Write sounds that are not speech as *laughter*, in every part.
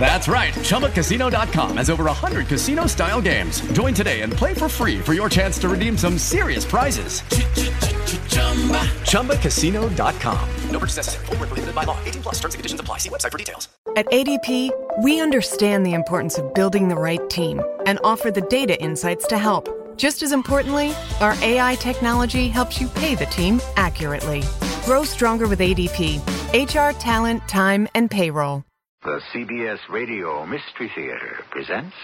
That's right. ChumbaCasino.com has over 100 casino style games. Join today and play for free for your chance to redeem some serious prizes. ChumbaCasino.com. No purchase necessary. Full prohibited by law. 18 plus terms and conditions apply. See website for details. At ADP, we understand the importance of building the right team and offer the data insights to help. Just as importantly, our AI technology helps you pay the team accurately. Grow stronger with ADP. HR, talent, time, and payroll. The CBS Radio Mystery Theater presents.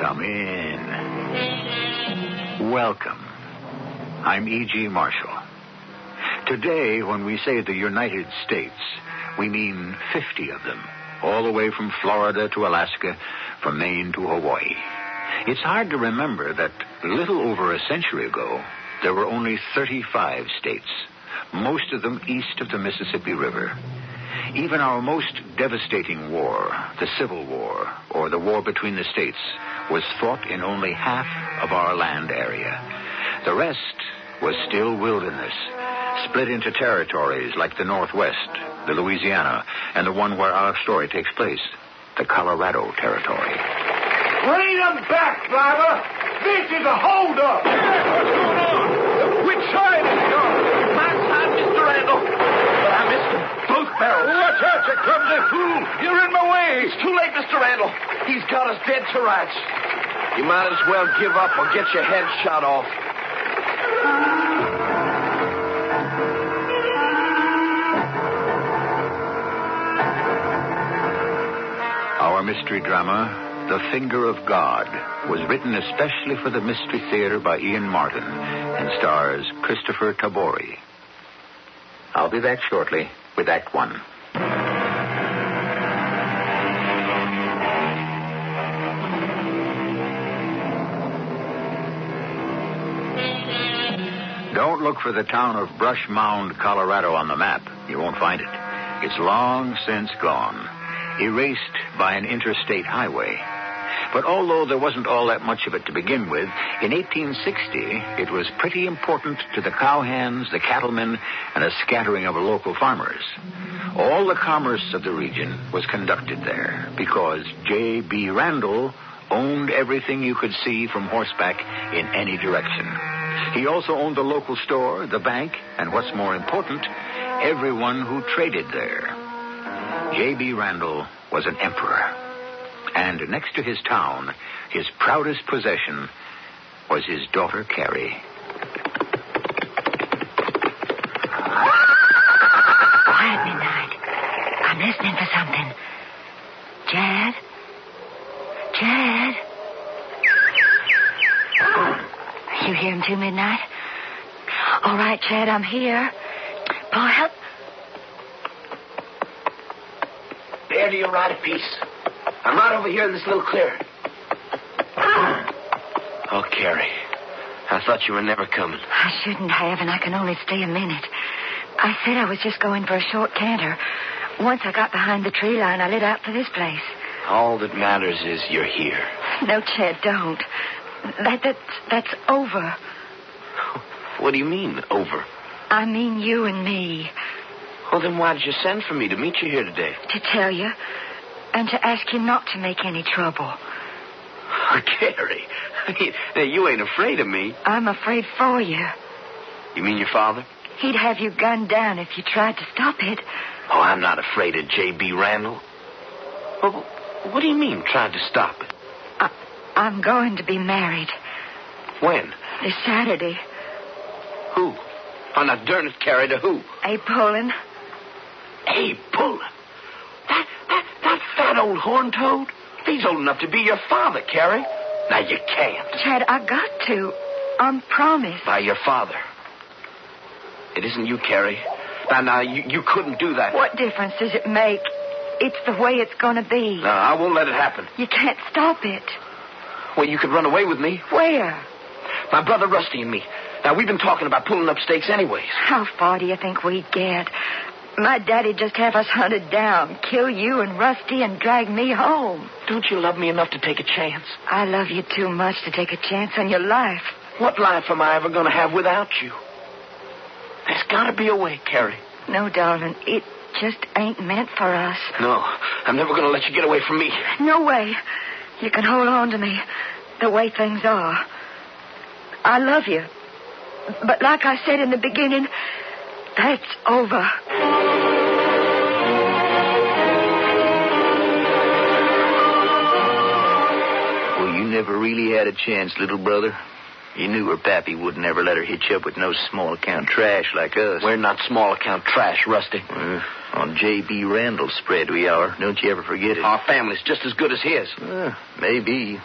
Come in. Welcome. I'm E.G. Marshall. Today, when we say the United States, we mean 50 of them, all the way from Florida to Alaska, from Maine to Hawaii. It's hard to remember that little over a century ago, there were only 35 states, most of them east of the Mississippi River. Even our most devastating war, the Civil War, or the war between the states, was fought in only half of our land area. The rest was still wilderness, split into territories like the Northwest, the Louisiana, and the one where our story takes place, the Colorado Territory. Bring them back, driver! This is a holdup! What's going on? Which side is it on? My side, Mr. Randall. But I missed them. Both barrels. Watch out, you clumsy fool! You're in my way! It's too late, Mr. Randall. He's got us dead to rights. You might as well give up or get your head shot off. Mystery drama, The Finger of God, was written especially for the Mystery Theater by Ian Martin and stars Kristoffer Tabori. I'll be back shortly with Act One. Don't look for the town of Brush Mound, Colorado on the map. You won't find it. It's long since gone, erased by an interstate highway. But although there wasn't all that much of it to begin with, in 1860 it was pretty important to the cowhands, the cattlemen, and a scattering of local farmers. All the commerce of the region was conducted there because J.B. Randall owned everything you could see from horseback in any direction. He also owned the local store, the bank, and what's more important, everyone who traded there. J.B. Randall was an emperor. And next to his town, his proudest possession was his daughter Carrie. Quiet, Midnight. I'm listening for something. Chad? Chad? You hear him too, Midnight? All right, Chad, I'm here. Paul, help. Bear to your right a piece. I'm right over here in this little clearing. *clears throat* Oh, Carrie. I thought you were never coming. I shouldn't have, and I can only stay a minute. I said I was just going for a short canter. Once I got behind the tree line, I lit out for this place. All that matters is you're here. No, Chad, don't. That that's that's over. What do you mean, over? I mean you and me. Well, then why did you send for me to meet you here today? To tell you, and to ask you not to make any trouble. *laughs* Oh, Carrie, I mean, you ain't afraid of me. I'm afraid for you. You mean your father? He'd have you gunned down if you tried to stop it. Oh, I'm not afraid of J.B. Randall. Well, what do you mean, tried to stop it? I, I'm going to be married When? this Saturday. Who? On now, darn it, Carrie, to who? A Pullen. Abe Pullen. That, that, that fat old horn toad? He's old enough to be your father, Carrie. Now, you can't. Chad, I got to. On promise. By your father. It isn't you, Carrie. Now, now, you, you couldn't do that. What difference does it make? It's the way it's going to be. No, I won't let it happen. You can't stop it. Well, you could run away with me. Where? My brother Rusty and me. Now, we've been talking about pulling up stakes anyways. How far do you think we'd get? My daddy'd just have us hunted down, kill you and Rusty, and drag me home. Don't you love me enough to take a chance? I love you too much to take a chance on your life. What life am I ever going to have without you? There's got to be a way, Carrie. No, darling, it just ain't meant for us. No, I'm never going to let you get away from me. No way. You can hold on to me the way things are. I love you. But like I said in the beginning, that's over. Well, you never really had a chance, little brother. You knew her pappy would never let her hitch up with no small account trash like us. We're not small account trash, Rusty. Uh, on J.B. Randall's spread we are. Don't you ever forget it. Our family's just as good as his. Uh, maybe.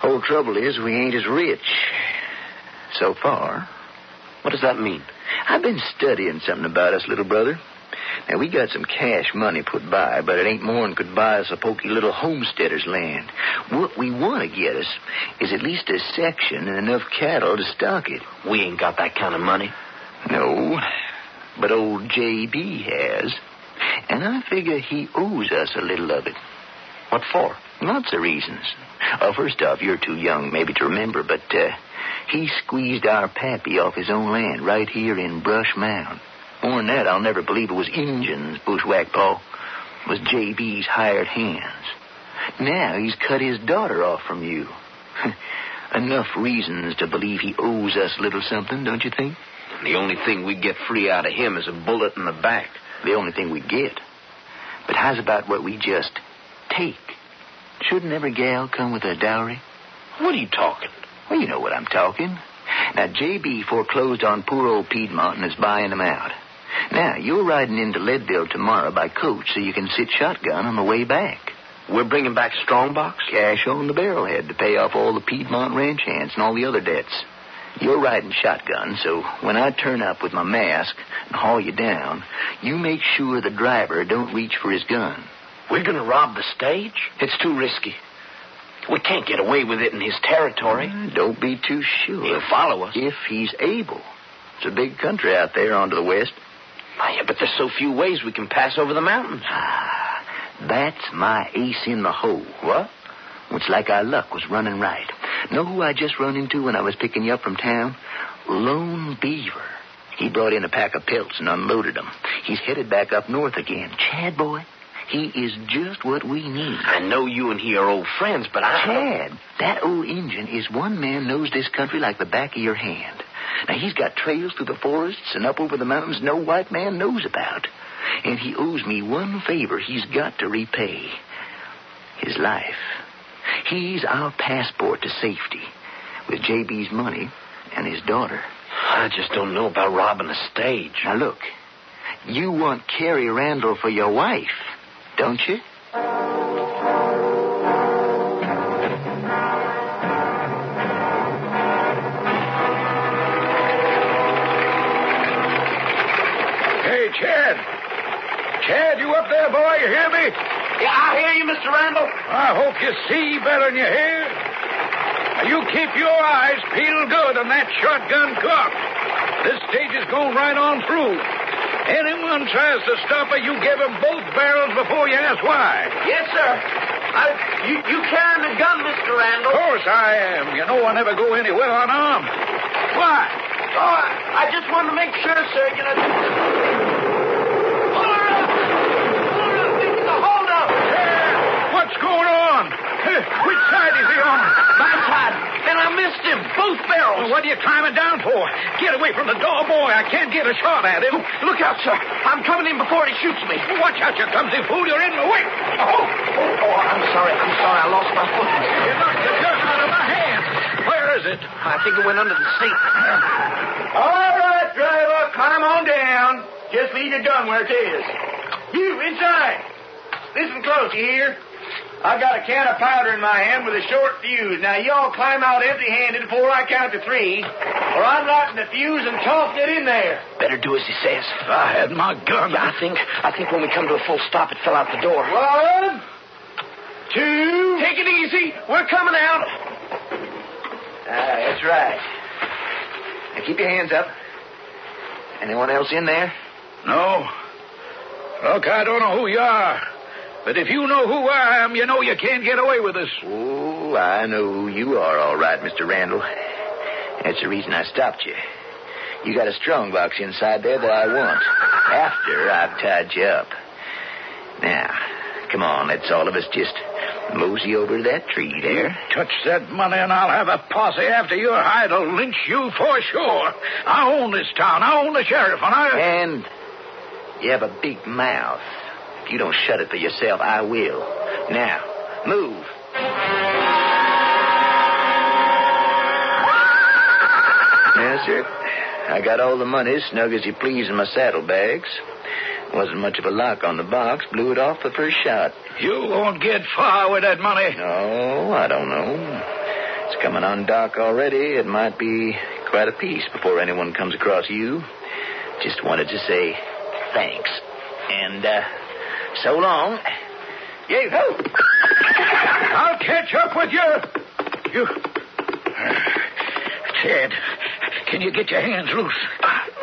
Whole trouble is we ain't as rich. So far. What does that mean? I've been studying something about us, little brother. Now, we got some cash money put by, but it ain't more'n could buy us a pokey little homesteader's land. What we want to get us is at least a section and enough cattle to stock it. We ain't got that kind of money. No, but old J.B. has. And I figure he owes us a little of it. What for? Lots of reasons. Uh, first off, you're too young maybe to remember, but uh, he squeezed our pappy off his own land right here in Brush Mound. More than that, I'll never believe it was Injuns, Bushwhack Paul. It was J.B.'s hired hands. Now he's cut his daughter off from you. *laughs* Enough reasons to believe he owes us a little something, don't you think? The only thing we get free out of him is a bullet in the back. The only thing we get. But how's about what we just take? Shouldn't every gal come with a dowry? What are you talking? Well, you know what I'm talking. Now, J.B. foreclosed on poor old Piedmont and is buying them out. Now, you're riding into Leadville tomorrow by coach so you can sit shotgun on the way back. We're bringing back Strongbox? Cash on the barrelhead to pay off all the Piedmont ranch hands and all the other debts. You're riding shotgun, so when I turn up with my mask and haul you down, you make sure the driver don't reach for his gun. We're going to rob the stage? It's too risky. We can't get away with it in his territory. Uh, Don't be too sure. He'll follow us. If he's able. It's a big country out there onto the west. Oh, yeah, but there's so few ways we can pass over the mountains. Ah, that's my ace in the hole. What? It's like our luck was running right. Know who I just run into when I was picking you up from town? Lone Beaver. He brought in a pack of pelts and unloaded them. He's headed back up north again. Chad boy, he is just what we need. I know you and he are old friends, but I. Chad, that old Injun is one man knows this country like the back of your hand. Now, he's got trails through the forests and up over the mountains no white man knows about. And he owes me one favor he's got to repay his life. He's our passport to safety with J.B.'s money and his daughter. I just don't know about robbing a stage. Now, look, you want Carrie Randall for your wife, don't you? Hey, Chad. Chad, you up there, boy? You hear me? Yeah, I hear you, Mr. Randall. I hope you see better than you hear. Now, you keep your eyes peeled good on that shotgun cock. This stage is going right on through. Anyone tries to stop her, you give him both barrels before you ask why. Yes, sir. I, you, you carrying the gun, Mr. Randall? Of course I am. You know I never go anywhere unarmed. Why? Oh, I, I just wanted to make sure, sir. You know. Hold her up! Hold her up! This is a holdup! What's going on? Which side is he on? My side. And I missed him. Both barrels. Well, what are you climbing down for? Get away from the door, boy. I can't get a shot at him. Look out, sir. I'm coming in before he shoots me. Watch out, you clumsy fool. You're in the way. Oh, Oh, oh, I'm sorry. I'm sorry. I lost my foot. you knocked the gun out of my hand. Where is it? I think it went under the seat. All right, driver. Climb on down. Just leave your gun where it is. You, inside. Listen close, you hear? I got a can of powder in my hand with a short fuse. Now, y'all climb out empty-handed before I count to three, or I'm lighting the fuse and tossing it in there. Better do as he says. If I had my gun. Yeah, I think I think when we come to a full stop, it fell out the door. One, two. Take it easy. We're coming out. Ah, that's right. Now keep your hands up. Anyone else in there? No. Look, I don't know who you are. But if you know who I am, you know you can't get away with this. Oh, I know who you are, all right, Mr. Randall. That's the reason I stopped you. You got a strong box inside there that I want. After I've tied you up. Now, come on, let's all of us just mosey over to that tree there. Touch that money and I'll have a posse after your hide I'll lynch you for sure. I own this town. I own the sheriff, and I... And you have a big mouth. You don't shut it for yourself, I will. Now, move. Yes, sir. I got all the money snug as you please in my saddlebags. Wasn't much of a lock on the box. Blew it off the first shot. You won't get far with that money. No, I don't know. It's coming on dark already. It might be quite a piece before anyone comes across you. Just wanted to say thanks. And, uh, so long. Yay, ho! I'll catch up with you. You. Ted, can you get your hands loose?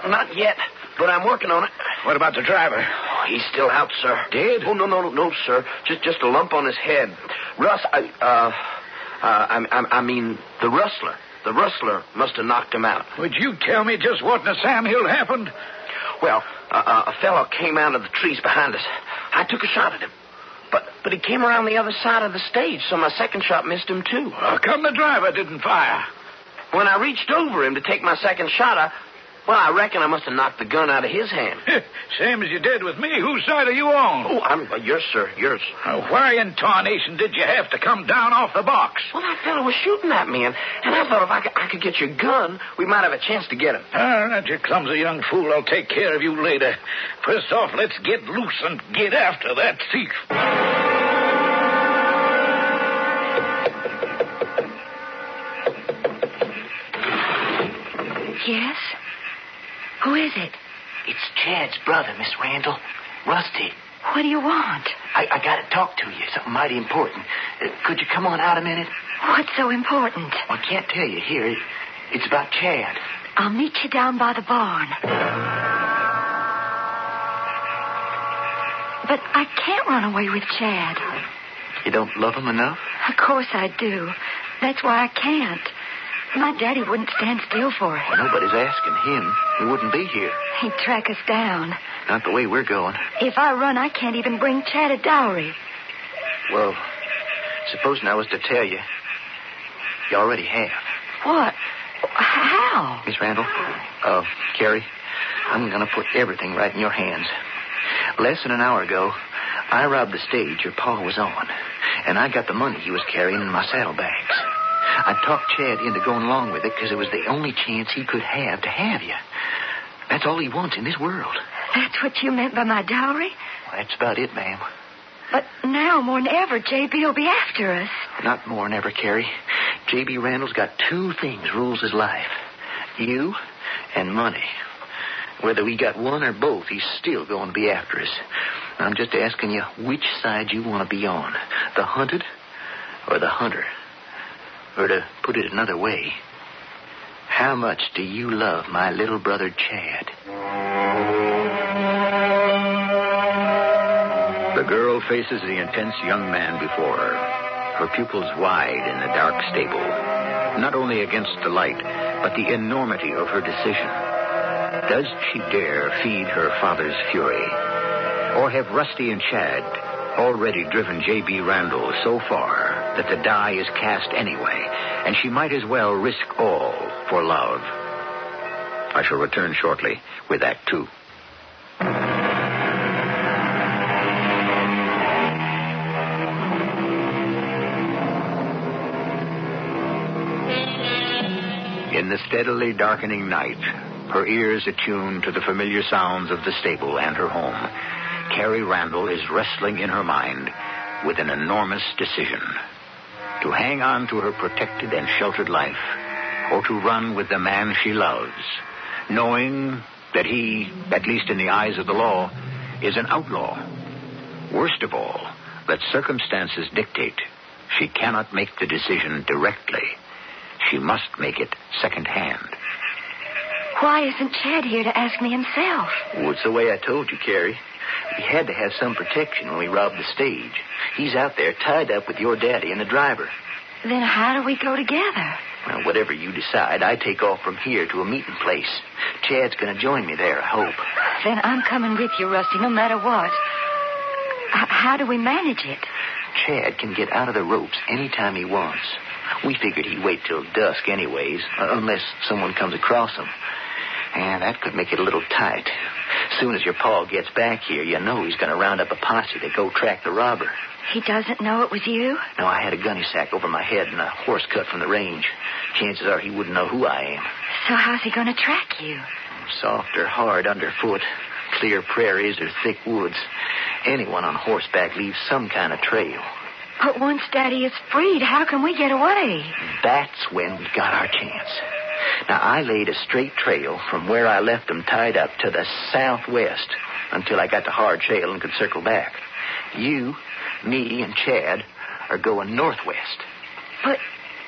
Not yet, but I'm working on it. What about the driver? Oh, he's still out, sir. Dead? Oh no, no, no, no, sir. Just just a lump on his head. Russ, I uh, uh, I, I, I mean the rustler. The rustler must have knocked him out. Would you tell me just what in the Sam Hill happened? Well, uh, a fellow came out of the trees behind us. I took a shot at him, but but he came around the other side of the stage, so my second shot missed him too. How come the driver didn't fire? When I reached over him to take my second shot, I well, I reckon I must have knocked the gun out of his hand. *laughs* Same as you did with me. Whose side are you on? Oh, I'm uh, yours, sir. Yours. Uh, why in tarnation did you have to come down off the box? Well, that fellow was shooting at me, and, and I thought if I could, I could get your gun, we might have a chance to get him. Ah, that you clumsy young fool. I'll take care of you later. First off, let's get loose and get after that thief. Yes? Who is it? It's Chad's brother, Miss Randall. Rusty. What do you want? I, I got to talk to you. Something mighty important. Uh, could you come on out a minute? What's so important? I can't tell you here. It, it's about Chad. I'll meet you down by the barn. But I can't run away with Chad. You don't love him enough? Of course I do. That's why I can't. My daddy wouldn't stand still for it. Well, nobody's asking him. He wouldn't be here. He'd track us down. Not the way we're going. If I run, I can't even bring Chad a dowry. Well, supposing I was to tell you, you already have. What? How? Miss Randall, uh, Carrie, I'm going to put everything right in your hands. Less than an hour ago, I robbed the stage your pa was on, and I got the money he was carrying in my saddlebags. I talked Chad into going along with it because it was the only chance he could have to have you. That's all he wants in this world. That's what you meant by my dowry? Well, that's about it, ma'am. But now more than ever, J.B. will be after us. Not more than ever, Carrie. J.B. Randall's got two things rules his life. You and money. Whether we got one or both, he's still going to be after us. I'm just asking you which side you want to be on. The hunted or the hunter? Or to put it another way, how much do you love my little brother Chad? The girl faces the intense young man before her, her pupils wide in the dark stable, not only against the light, but the enormity of her decision. Does she dare feed her father's fury? Or have Rusty and Chad already driven J.B. Randall so far that the die is cast anyway, and she might as well risk all for love? I shall return shortly with Act Two. In the steadily darkening night, her ears attuned to the familiar sounds of the stable and her home, Carrie Randall is wrestling in her mind with an enormous decision to hang on to her protected and sheltered life, or to run with the man she loves, knowing that he, at least in the eyes of the law, is an outlaw. Worst of all, that circumstances dictate she cannot make the decision directly. She must make it secondhand. Why isn't Chad here to ask me himself? Well, it's the way I told you, Carrie. We had to have some protection when we robbed the stage. He's out there tied up with your daddy and the driver. Then how do we go together? Well, whatever you decide, I take off from here to a meeting place. Chad's going to join me there, I hope. Then I'm coming with you, Rusty, no matter what. H- how do we manage it? Chad can get out of the ropes any time he wants. We figured he'd wait till dusk anyways, uh, unless someone comes across him. And that could make it a little tight. As soon as your pa gets back here, you know he's going to round up a posse to go track the robber. He doesn't know it was you? No, I had a gunny sack over my head and a horse cut from the range. Chances are he wouldn't know who I am. So how's he going to track you? Soft or hard underfoot, clear prairies or thick woods. Anyone on horseback leaves some kind of trail. But once Daddy is freed, how can we get away? That's when we got our chance. Now, I laid a straight trail from where I left them tied up to the southwest until I got to Hard Trail and could circle back. You, me, and Chad are going northwest. But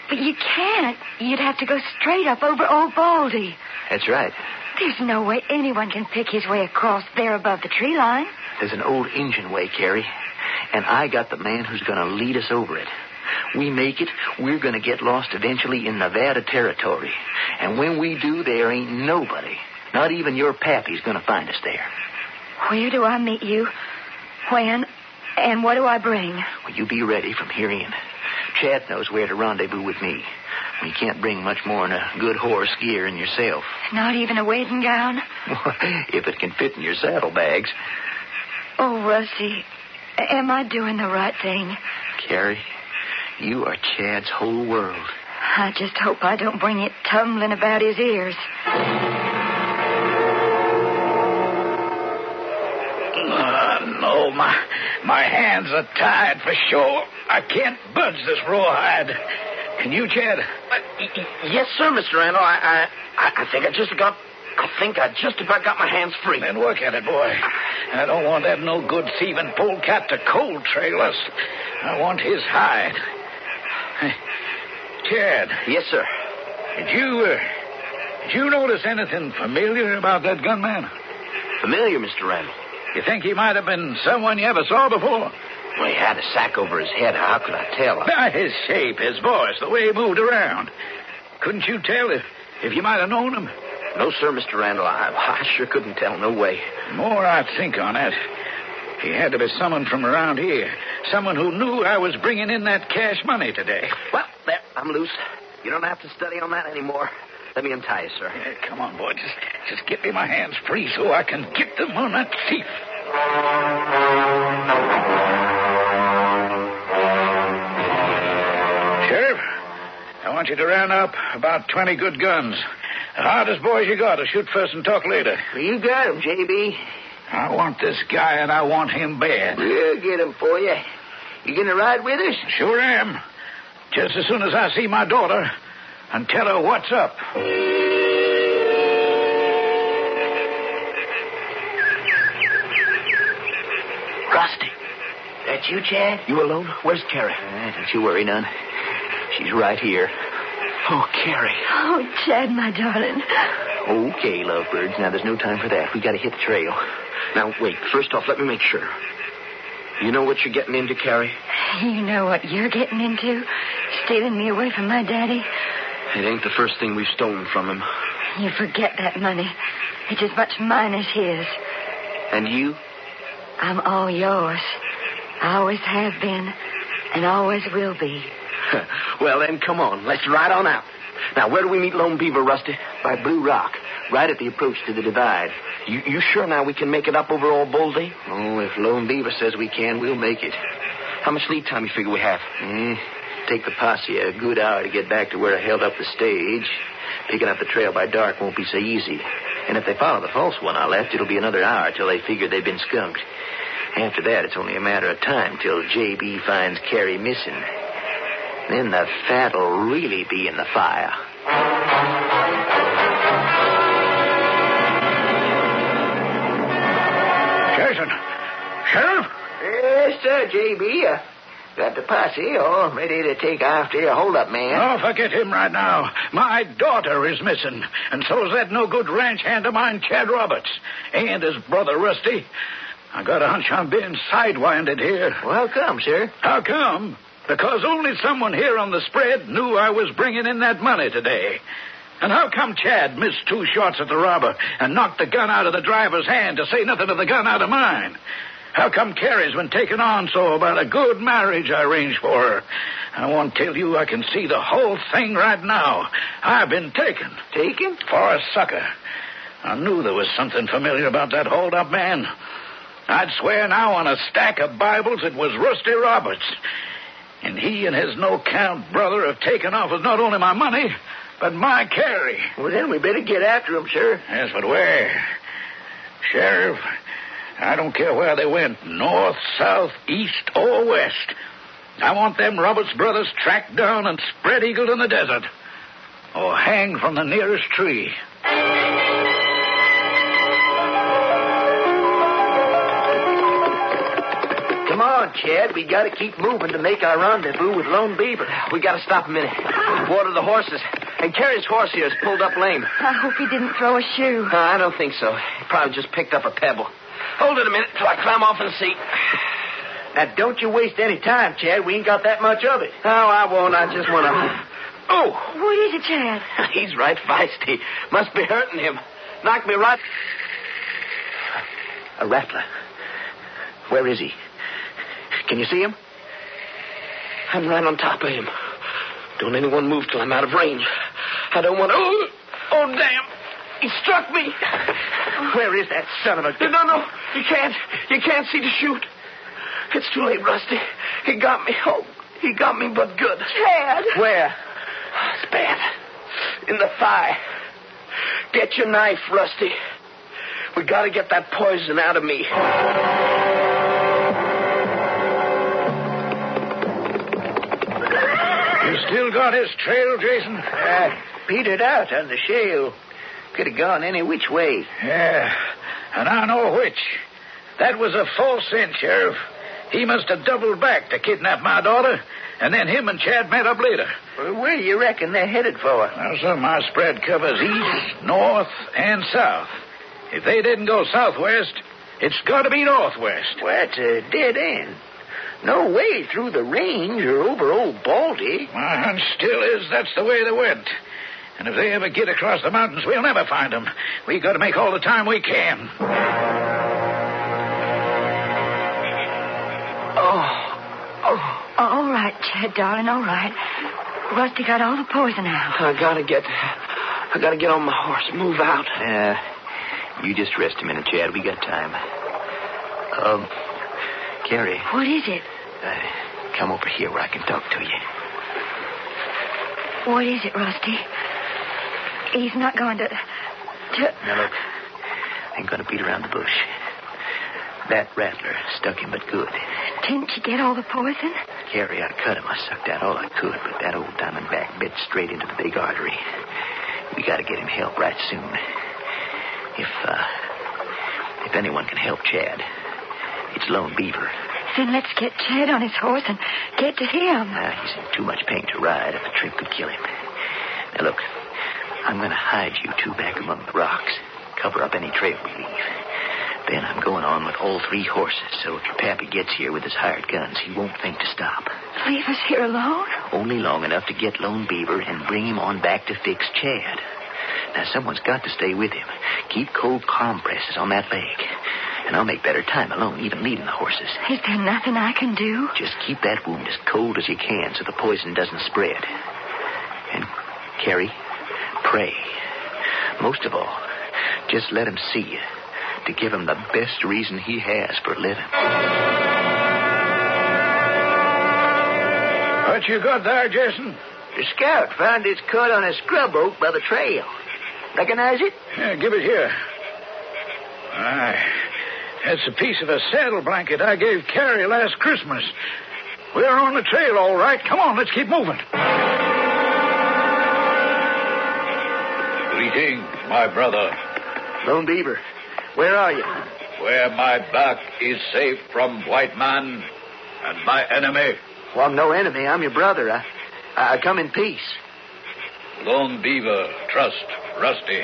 but you can't. You'd have to go straight up over Old Baldy. That's right. There's no way anyone can pick his way across there above the tree line. There's an old engine way, Carrie, and I got the man who's going to lead us over it. We make it, we're going to get lost eventually in Nevada territory. And when we do, there ain't nobody, not even your pappy's going to find us there. Where do I meet you? When? And what do I bring? Well, you be ready from here in. Chad knows where to rendezvous with me. You can't bring much more than a good horse, gear, and yourself. Not even a wedding gown? *laughs* if it can fit in your saddlebags. Oh, Rusty, am I doing the right thing? Carrie, you are Chad's whole world. I just hope I don't bring it tumbling about his ears. Uh, no, my my hands are tied for sure. I can't budge this rawhide. Can you, Chad? Uh, y- y- yes, sir, Mr. Randall. I, I, I think I just got. I think I just about got my hands free. Then work at it, boy. I don't want that no good thieving polecat to cold trail us. I want his hide. Chad, Yes, sir. did you uh, did you notice anything familiar about that gunman? Familiar, Mr. Randall. You think he might have been someone you ever saw before? Well, he had a sack over his head. How could I tell? By his shape, his voice, the way he moved around. Couldn't you tell if, if you might have known him? No, sir, Mr. Randall. I, I sure couldn't tell. No way. The more I think on it, he had to be someone from around here. Someone who knew I was bringing in that cash money today. Well, I'm loose. You don't have to study on that anymore. Let me untie you, sir. Yeah, come on, boy. Just, just get me my hands free so I can get them on that thief. Sheriff, I want you to round up about 20 good guns. The hardest boys you got to shoot first and talk later. Well, you got him, J.B. I want this guy and I want him bad. We'll get him for you. You gonna ride with us? Sure am. Just as soon as I see my daughter and tell her what's up. Rusty. That you, Chad? You alone? Where's Carrie? Uh, don't you worry none. She's right here. Oh, Carrie. Oh, Chad, my darling. Okay, lovebirds. Now, there's no time for that. We gotta hit the trail. Now, wait. First off, let me make sure. You know what you're getting into, Carrie? You know what you're getting into? Stealing me away from my daddy? It ain't the first thing we've stolen from him. You forget that money. It's as much mine as his. And you? I'm all yours. I always have been, and always will be. *laughs* well, then, come on. Let's ride on out. Now, where do we meet Lone Beaver, Rusty? By Blue Rock, right at the approach to the divide. You, you sure now we can make it up over Old Baldy? Oh, if Lone Beaver says we can, we'll make it. How much lead time you figure we have? Eh, take the posse a good hour to get back to where I held up the stage. Picking up the trail by dark won't be so easy. And if they follow the false one I left, it'll be another hour till they figure they've been skunked. After that, it's only a matter of time till J.B. finds Carrie missing. Then the fat'll really be in the fire. Sheriff? Yes, sir, J.B. Uh, got the posse all ready to take after your holdup man. Oh, forget him right now. My daughter is missing, and so's that no good ranch hand of mine, Chad Roberts, and his brother Rusty. I got a hunch I'm being sidewinded here. Well, how come, sir? How come? Because only someone here on the spread knew I was bringing in that money today. And how come Chad missed two shots at the robber and knocked the gun out of the driver's hand, to say nothing of the gun out of mine? How come Carrie's been taken on so about a good marriage I arranged for her? I won't tell you I can see the whole thing right now. I've been taken. Taken? For a sucker. I knew there was something familiar about that hold-up man. I'd swear now on a stack of Bibles it was Rusty Roberts. And he and his no-count brother have taken off with not only my money, but my Carrie. Well, then we better get after him, sir. Yes, but where? Sheriff, I don't care where they went, north, south, east, or west. I want them Roberts brothers tracked down and spread eagled in the desert. Or hanged from the nearest tree. Come on, Chad. We gotta keep moving to make our rendezvous with Lone Beaver. We gotta stop a minute. Water the horses. And Carrie's horse here is pulled up lame. I hope he didn't throw a shoe. Uh, I don't think so. He probably just picked up a pebble. Hold it a minute till I climb off in the seat. Now, don't you waste any time, Chad. We ain't got that much of it. No, I won't. I just want to. Oh, What is it, Chad? *laughs* he's right feisty. Must be hurting him. Knocked me right. A rattler. Where is he? Can you see him? I'm right on top of him. Don't anyone move till I'm out of range. I don't want to. Oh, oh damn! He struck me. Where is that son of a... No, no, you can't. You can't see to shoot. It's too late, Rusty. He got me. Oh, he got me, but good. Chad! Where? It's bad. In the thigh. Get your knife, Rusty. We gotta get that poison out of me. You still got his trail, Jason? Uh, petered out on the shale. Could have gone any which way. Yeah, and I know which. That was a false scent, Sheriff. He must have doubled back to kidnap my daughter, and then him and Chad met up later. Well, where do you reckon they're headed for? Well, sir, my spread covers east, north, and south. If they didn't go southwest, it's got to be northwest. Well, it's a dead end. No way through the range or over old Baldy. My hunch still is that's the way they went. And if they ever get across the mountains, we'll never find them. We've got to make all the time we can. Oh, Oh. All right, Chad, darling, all right. Rusty got all the poison out. I gotta get. I gotta get on my horse. Move out. Uh, you just rest a minute, Chad. We got time. Um, Carrie, What is it? uh, come over here where I can talk to you. What is it, Rusty? He's not going to. to... Now look, I ain't gonna beat around the bush. That rattler stuck him but good. Didn't you get all the poison? Carrie, I cut him. I sucked out all I could, but that old diamondback bit straight into the big artery. We gotta get him help right soon. If, uh, if anyone can help Chad, it's Lone Beaver. Then let's get Chad on his horse and get to him. Uh, he's in too much pain to ride, and the trip could kill him. Now, look, I'm going to hide you two back among the rocks, cover up any trail we leave. Then I'm going on with all three horses, so if your pappy gets here with his hired guns, he won't think to stop. Leave us here alone? Only long enough to get Lone Beaver and bring him on back to fix Chad. Now, someone's got to stay with him. Keep cold compresses on that leg. And I'll make better time alone, even leading the horses. Is there nothing I can do? Just keep that wound as cold as you can so the poison doesn't spread. And, Carrie, pray. Most of all, just let him see you to give him the best reason he has for living. What you got there, Jason? The scout found its cut on a scrub oak by the trail. Recognize it? Yeah, give it here. Aye. That's a piece of a saddle blanket I gave Carrie last Christmas. We're on the trail, all right. Come on, let's keep moving. Greeting, my brother. Lone Beaver, where are you? Where my back is safe from white man and my enemy. Well, I'm no enemy. I'm your brother. I, I come in peace. Lone Beaver, trust Rusty.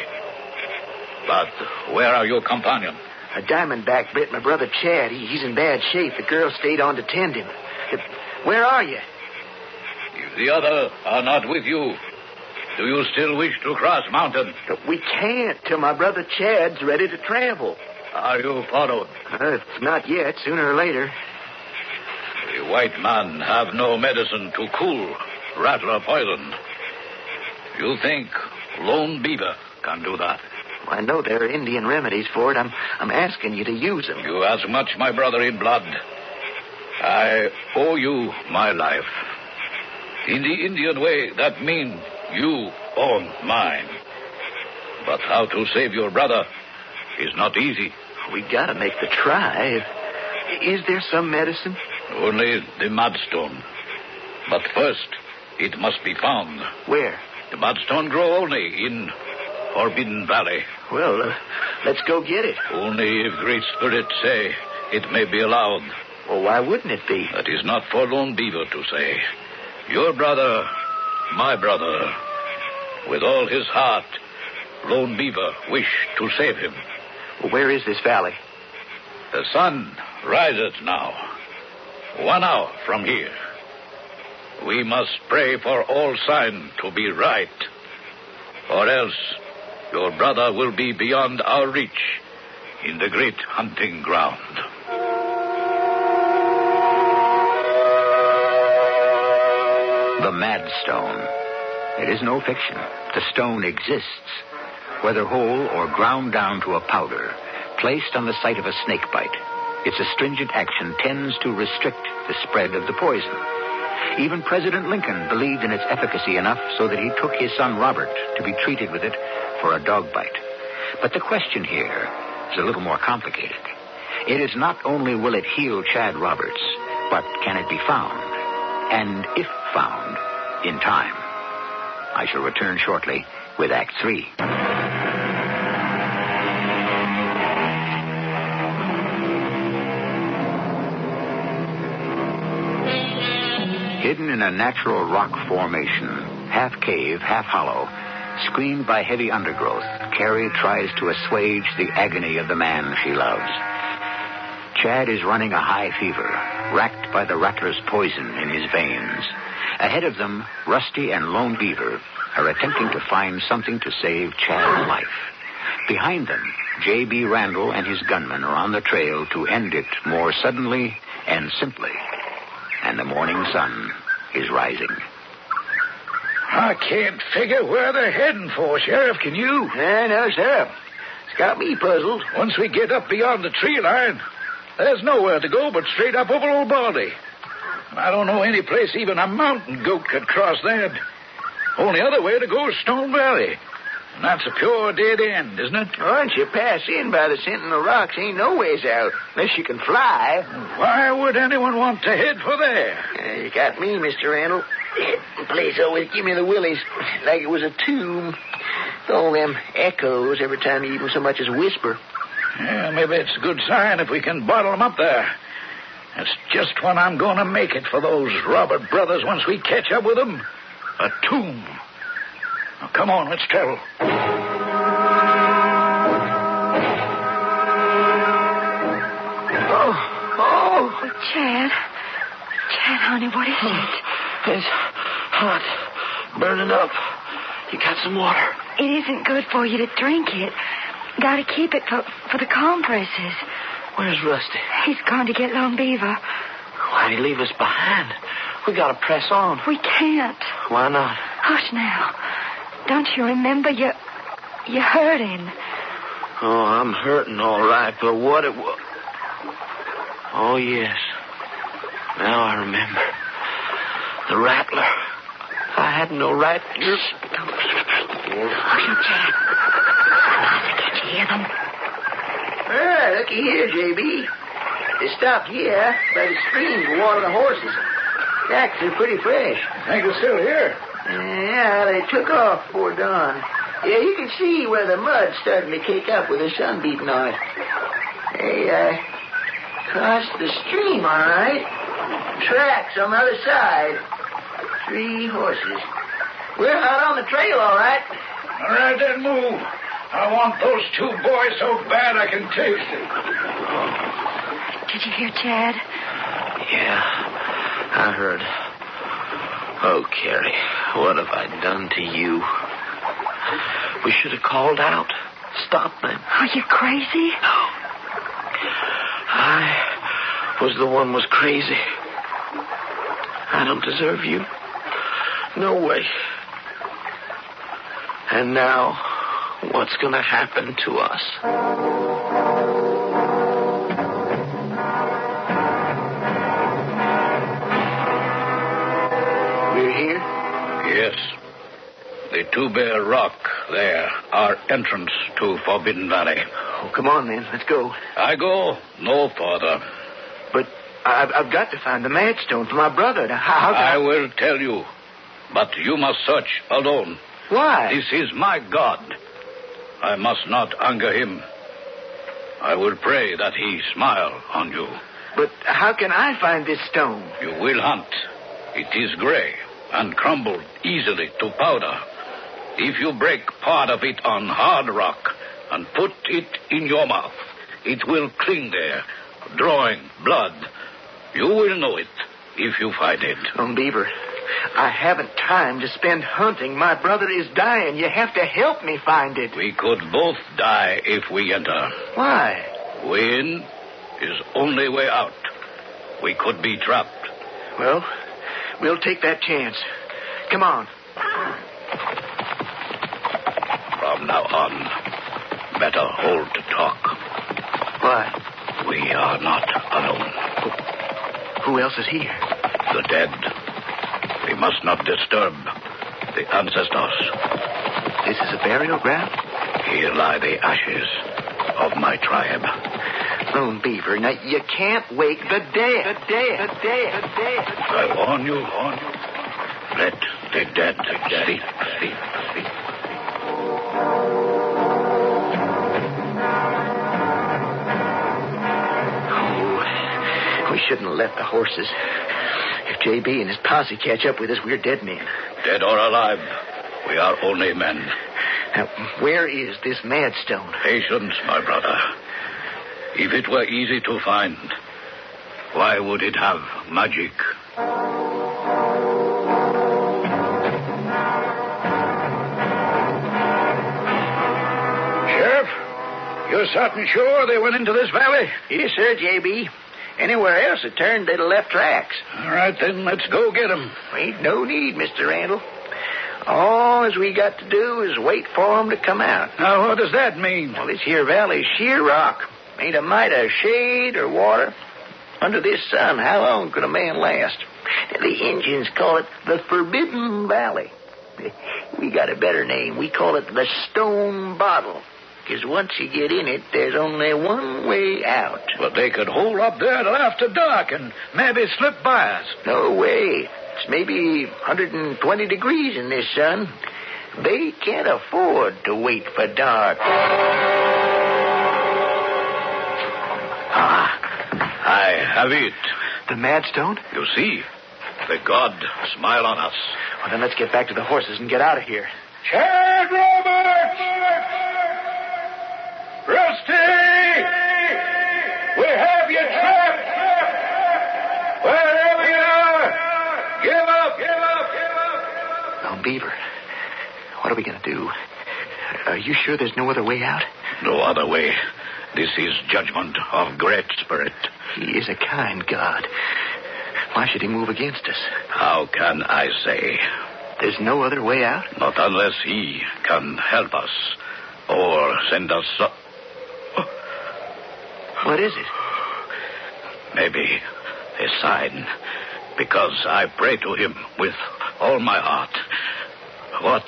But where are your companion? A diamondback bit my brother Chad. He, he's in bad shape. The girl stayed on to tend him. Where are you? If the other are not with you, do you still wish to cross mountain? We can't till my brother Chad's ready to travel. Are you followed? Uh, not yet. Sooner or later. The white man have no medicine to cool rattler poison. You think Lone Beaver can do that? I know there are Indian remedies for it. I'm, I'm asking you to use them. You ask much, my brother in blood. I owe you my life. In the Indian way, that means you own mine. But how to save your brother is not easy. We gotta make the try. Is there some medicine? Only the madstone. But first, it must be found. Where? The madstone grow only in Forbidden Valley. Well, uh, let's go get it. Only if great spirits say it may be allowed. Well, why wouldn't it be? That is not for Lone Beaver to say. Your brother, my brother, with all his heart, Lone Beaver wished to save him. Where is this valley? The sun riseth now, one hour from here. We must pray for all sign to be right, or else your brother will be beyond our reach in the great hunting ground. The Mad Stone. It is no fiction. The stone exists. Whether whole or ground down to a powder, placed on the site of a snake bite, its astringent action tends to restrict the spread of the poison. Even President Lincoln believed in its efficacy enough so that he took his son Robert to be treated with it for a dog bite. But the question here is a little more complicated. It is not only will it heal Chad Roberts, but can it be found? And if found, in time. I shall return shortly with Act Three. Hidden in a natural rock formation, half cave, half hollow, screened by heavy undergrowth, Carrie tries to assuage the agony of the man she loves. Chad is running a high fever, racked by the rattler's poison in his veins. Ahead of them, Rusty and Lone Beaver are attempting to find something to save Chad's life. Behind them, J.B. Randall and his gunmen are on the trail to end it more suddenly and simply. And the morning sun is rising. I can't figure where they're heading for, Sheriff. Can you? Eh, no, Sheriff. It's got me puzzled. Once we get up beyond the tree line, there's nowhere to go but straight up over Old Baldy. I don't know any place even a mountain goat could cross that. Only other way to go is Stone Valley. And that's a pure dead end, isn't it? Once you pass in by the Sentinel Rocks, ain't no ways out. Unless you can fly. Why would anyone want to head for there? Eh, you got me, Mr. Randall. *coughs* The place always give me the willies, like it was a tomb. All them echoes every time you even so much as whisper. Yeah, maybe it's a good sign if we can bottle them up there. That's just when I'm going to make it for those Robert brothers once we catch up with them. A tomb. Now, come on, let's travel. Oh, oh. Oh, Chad. Chad, honey, what is it? *sighs* It's hot. Burning up. You got some water? It isn't good for you to drink it. Gotta keep it for, for the compresses. Where's Rusty? He's gone to get Lone Beaver. Why'd he leave us behind? We gotta press on. We can't. Why not? Hush now. Don't you remember you you're hurting? Oh, I'm hurting all right, but what it was. Oh, yes. Now I remember. The rattler. I had no right. You're... Hush, Chad. Can't you hear them? Looky here, J.B. They stopped here by the stream to water the horses. Tracks are pretty fresh. Think they're still here? Yeah, they took off before dawn. Yeah, you can see where the mud's starting to kick up with the sun beating on it. They, uh, crossed the stream, all right. Tracks on the other side. Three horses. We're out on the trail, all right. All right, then move. I want those two boys so bad I can taste it. Did you hear Chad? Yeah, I heard. Oh, Carrie, what have I done to you? We should have called out. Stop them. Are you crazy? No. I was the one was crazy. I don't deserve you. No way. And now, what's going to happen to us? We're here. Yes. The Two Bear Rock there, our entrance to Forbidden Valley. Oh, come on, then. Let's go. I go no farther. But I've, I've got to find the Mad Stone for my brother. Now, how, how can I will tell you. But you must search alone. Why? This is my God. I must not anger him. I will pray that he smile on you. But how can I find this stone? You will hunt. It is gray and crumbled easily to powder. If you break part of it on hard rock and put it in your mouth, it will cling there, drawing blood. You will know it if you find it. Oh, Beaver, I haven't time to spend hunting. My brother is dying. You have to help me find it. We could both die if we enter. Why? Way in is only way out. We could be trapped. Well, we'll take that chance. Come on. From now on, better hold to talk. Why? We are not alone. Who else is here? The dead. We must not disturb the ancestors. This is a burial ground? Here lie the ashes of my tribe. Lone Beaver, now you can't wake the dead. The dead. The dead. The dead. I warn you, warn you. Let the dead sleep. sleep, sleep. Oh, we shouldn't have left the horses. If J.B. and his posse catch up with us, we're dead men. Dead or alive, we are only men. Now, where is this Mad Stone? Patience, my brother. If it were easy to find, why would it have magic? Sheriff, you're certain sure they went into this valley? Yes, sir, J.B. Anywhere else it turned, they'd have left tracks. All right, then, let's go get 'em. Ain't no need, Mr. Randall. All as we got to do is wait for 'em to come out. Now, what does that mean? Well, this here valley's sheer rock. Ain't a mite of shade or water. Under this sun, how long could a man last? The Indians call it the Forbidden Valley. *laughs* We got a better name. We call it the Stone Bottle. Because once you get in it, there's only one way out. But they could hold up there till after dark and maybe slip by us. No way. It's maybe 120 degrees in this sun. They can't afford to wait for dark. Ah, I have it. The madstone? You see, the god smile on us. Well, then let's get back to the horses and get out of here. Chad Roberts! Rusty! We have you trapped! Wherever you are, give up, give up, give up! Now, Beaver, what are we going to do? Are you sure there's no other way out? No other way. This is judgment of Great Spirit. He is a kind God. Why should he move against us? How can I say? There's no other way out? Not unless he can help us or send us. So- What is it? Maybe a sign, because I pray to him with all my heart. What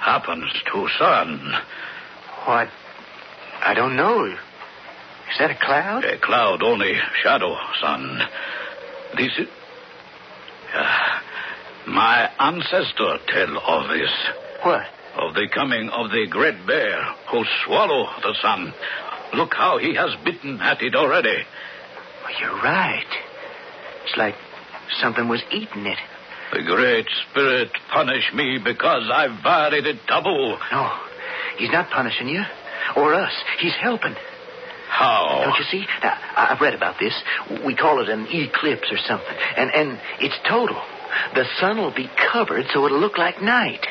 happens to sun? What? I don't know. Is that a cloud? A cloud, only shadow, son. This is. Ah, my ancestor tell of this. What? Of the coming of the great bear who swallow the sun. Look how he has bitten at it already. Well, you're right. It's like something was eating it. The Great Spirit punish me because I've violated double. No, he's not punishing you or us. He's helping. How? Don't you see? Now, I've read about this. We call it an eclipse or something. And and it's total. The sun will be covered so it'll look like night.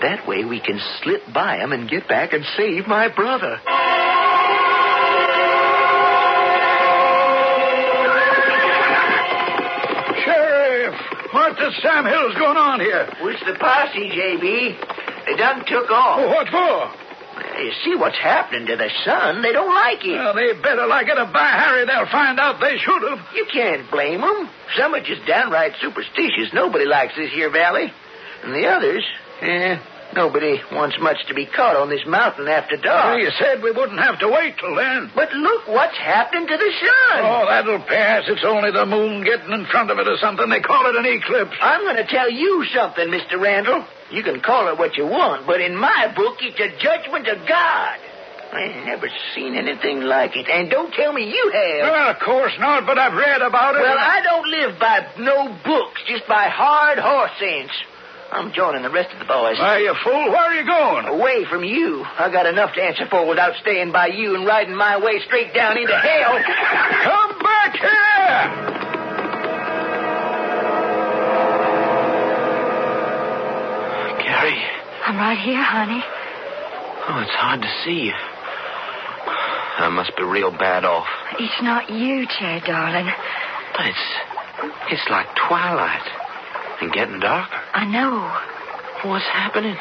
That way we can slip by him and get back and save my brother. The Sam Hill's going on here? Where's the posse, JB? They done took off. Oh, what for? You see what's happening to the sun. They don't like it. Well, they better like it or by Harry, they'll find out they should have. You can't blame them. Some are just downright superstitious. Nobody likes this here valley. And the others, eh, nobody wants much to be caught on this mountain after dark. Well, you said we wouldn't have to wait till then. But look what's happening to the sun. Oh, that'll pass. It's only the moon getting in front of it or something. They call it an eclipse. I'm going to tell you something, Mr. Randall. You can call it what you want, but in my book, it's a judgment of God. I ain't never seen anything like it. And don't tell me you have. Well, of course not, but I've read about it. Well, I don't live by no books, just by hard horse sense. I'm joining the rest of the boys. Why, you fool, where are you going? Away from you. I got enough to answer for without staying by you and riding my way straight down into hell. Come back here! Carrie. I'm right here, honey. Oh, it's hard to see you. I must be real bad off. It's not you, Chad, darling. But it's it's like twilight and getting darker. I know. What's happening?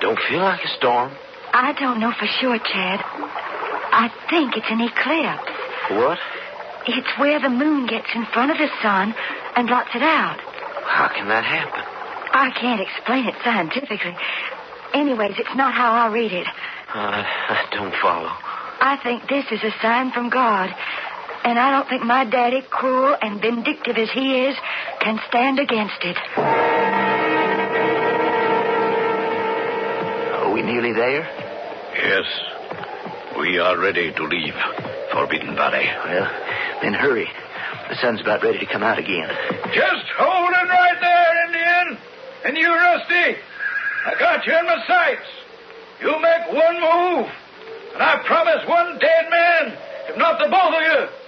Don't feel like a storm. I don't know for sure, Chad. I think it's an eclipse. What? It's where the moon gets in front of the sun and blots it out. How can that happen? I can't explain it scientifically. Anyways, it's not how I read it. I, I don't follow. I think this is a sign from God. And I don't think my daddy, cruel and vindictive as he is, can stand against it. Are we nearly there? Yes. We are ready to leave Forbidden Valley. Well, then hurry. The sun's about ready to come out again. Just hold it right there, Indian. And you, Rusty. I got you in my sights. You make one move, and I promise one dead man, if not the both of you.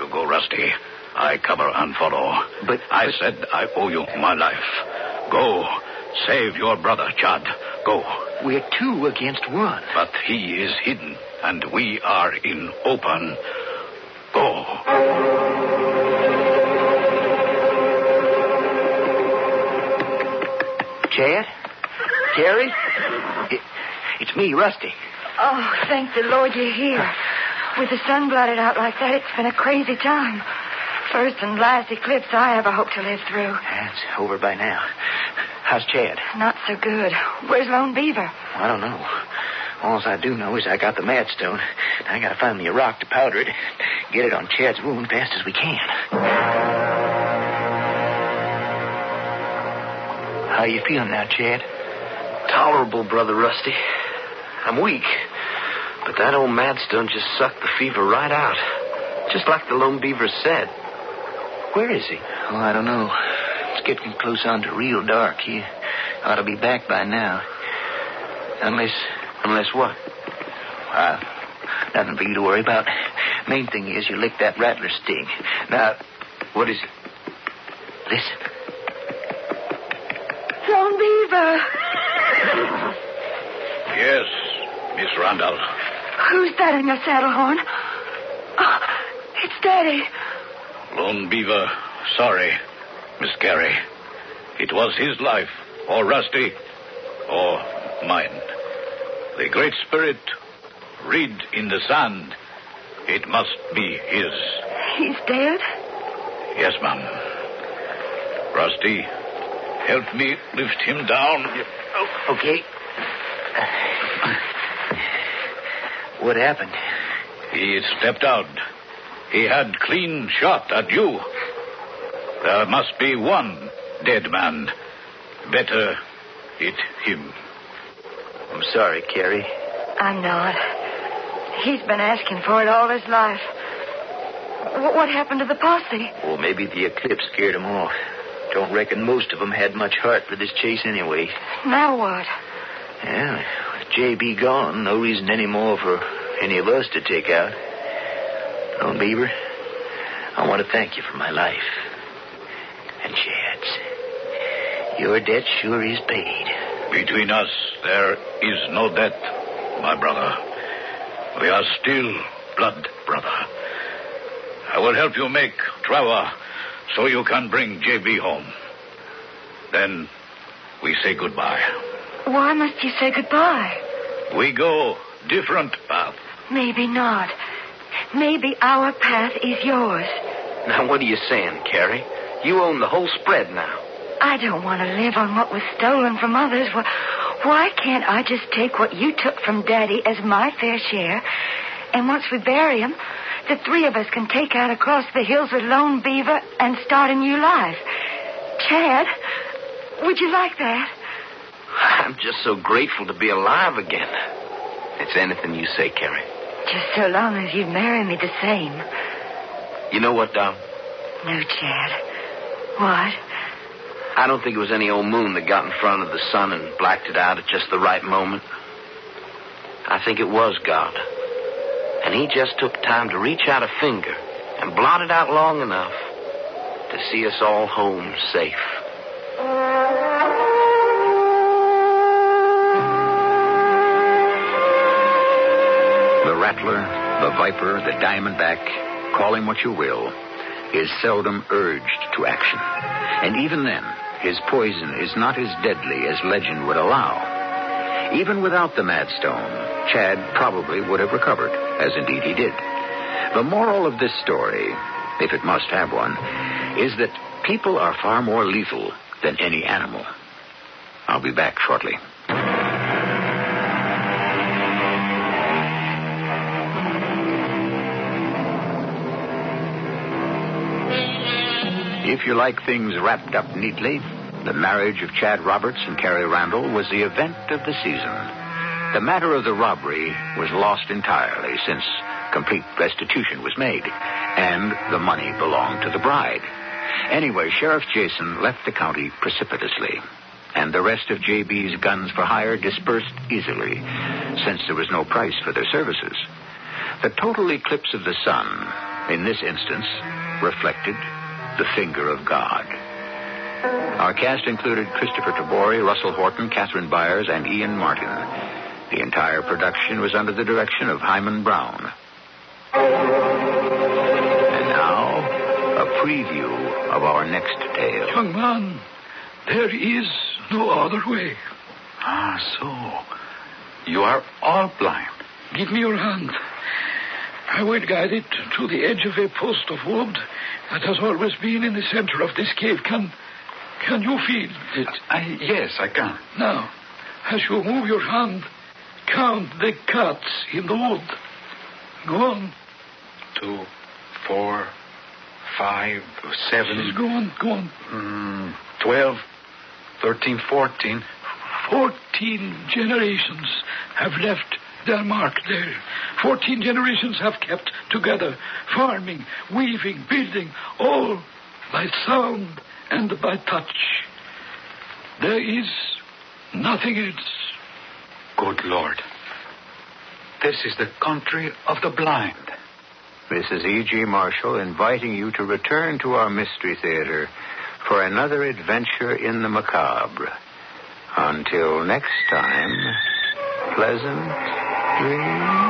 You go, Rusty. I cover and follow. But- I but- said I owe you my life. Go. Save your brother, Chad. Go. We're two against one. But he is hidden, and we are in open. Go. Chad? Carrie? It, it's me, Rusty. Oh, thank the Lord you're here. Ah. With the sun blotted out like that, it's been a crazy time. First and last eclipse I ever hope to live through. It's over by now. How's Chad? Not so good. Where's Lone Beaver? I don't know. All I do know is I got the madstone. I gotta find me a rock to powder it. Get it on Chad's wound fast as we can. How you feeling now, Chad? Tolerable, Brother Rusty. I'm weak. But that old madstone just sucked the fever right out. Just like the Lone Beaver said. Where is he? Oh, I don't know. It's getting close on to real dark. He ought to be back by now. Unless, Unless what? uh, nothing for you to worry about. Main thing is you licked that rattler sting. Now, What is it? listen. Lone Beaver! Yes, Miss Randall. Who's that in your saddle horn? Oh, it's Daddy. Lone Beaver, sorry, Miss Carrie. It was his life, or Rusty, or mine. The Great Spirit, read in the sand. It must be his. He's dead? Yes, ma'am. Rusty, help me lift him down. Okay. What happened? He stepped out. He had clean shot at you. There must be one dead man. Better hit him. I'm sorry, Carrie. I'm not. He's been asking for it all his life. What happened to the posse? Well, maybe the eclipse scared him off. Don't reckon most of them had much heart for this chase anyway. Now what? Yeah, with J.B. gone, no reason anymore for any of us to take out. Oh, Beaver, I want to thank you for my life. And Chad's. Your debt sure is paid. Between us, there is no debt, my brother. We are still blood brother. I will help you make travois so you can bring J.B. home. Then we say goodbye. Why must you say goodbye? We go different path. Maybe not. Maybe our path is yours. Now, what are you saying, Carrie? You own the whole spread now. I don't want to live on what was stolen from others. Why can't I just take what you took from Daddy as my fair share? And once we bury him, the three of us can take out across the hills with Lone Beaver and start a new life. Chad, would you like that? I'm just so grateful to be alive again. It's anything you say, Carrie. Just so long as you'd marry me the same. You know what, Dom? No, Chad. What? I don't think it was any old moon that got in front of the sun and blacked it out at just the right moment. I think it was God. And he just took time to reach out a finger and blot it out long enough to see us all home safe. Rattler, the viper, the diamondback, call him what you will, is seldom urged to action. And even then, his poison is not as deadly as legend would allow. Even without the mad stone, Chad probably would have recovered, as indeed he did. The moral of this story, if it must have one, is that people are far more lethal than any animal. I'll be back shortly. If you like things wrapped up neatly, the marriage of Chad Roberts and Carrie Randall was the event of the season. The matter of the robbery was lost entirely since complete restitution was made, and the money belonged to the bride. Anyway, Sheriff Jason left the county precipitously, and the rest of JB's guns for hire dispersed easily, since there was no price for their services. The total eclipse of the sun, in this instance, reflected the finger of God. Our cast included Kristoffer Tabori, Russell Horton, Catherine Byers, and Ian Martin. The entire production was under the direction of Himan Brown. And now, a preview of our next tale. Young man, there is no other way. Ah, so. You are all blind. Give me your hand. I will guide it to the edge of a post of wood that has always been in the center of this cave. Can, can you feel it? I, yes, I can. Now, as you move your hand, count the cuts in the wood. Go on. Two, four, five, seven, Go on, go on. mm, twelve, thirteen, fourteen. Fourteen generations have left their mark there. Fourteen generations have kept together, farming, weaving, building, all by sound and by touch. There is nothing else. Good Lord. This is the country of the blind. This is E.G. Marshall inviting you to return to our Mystery Theater for another adventure in the macabre. Until next time, pleasant dreams.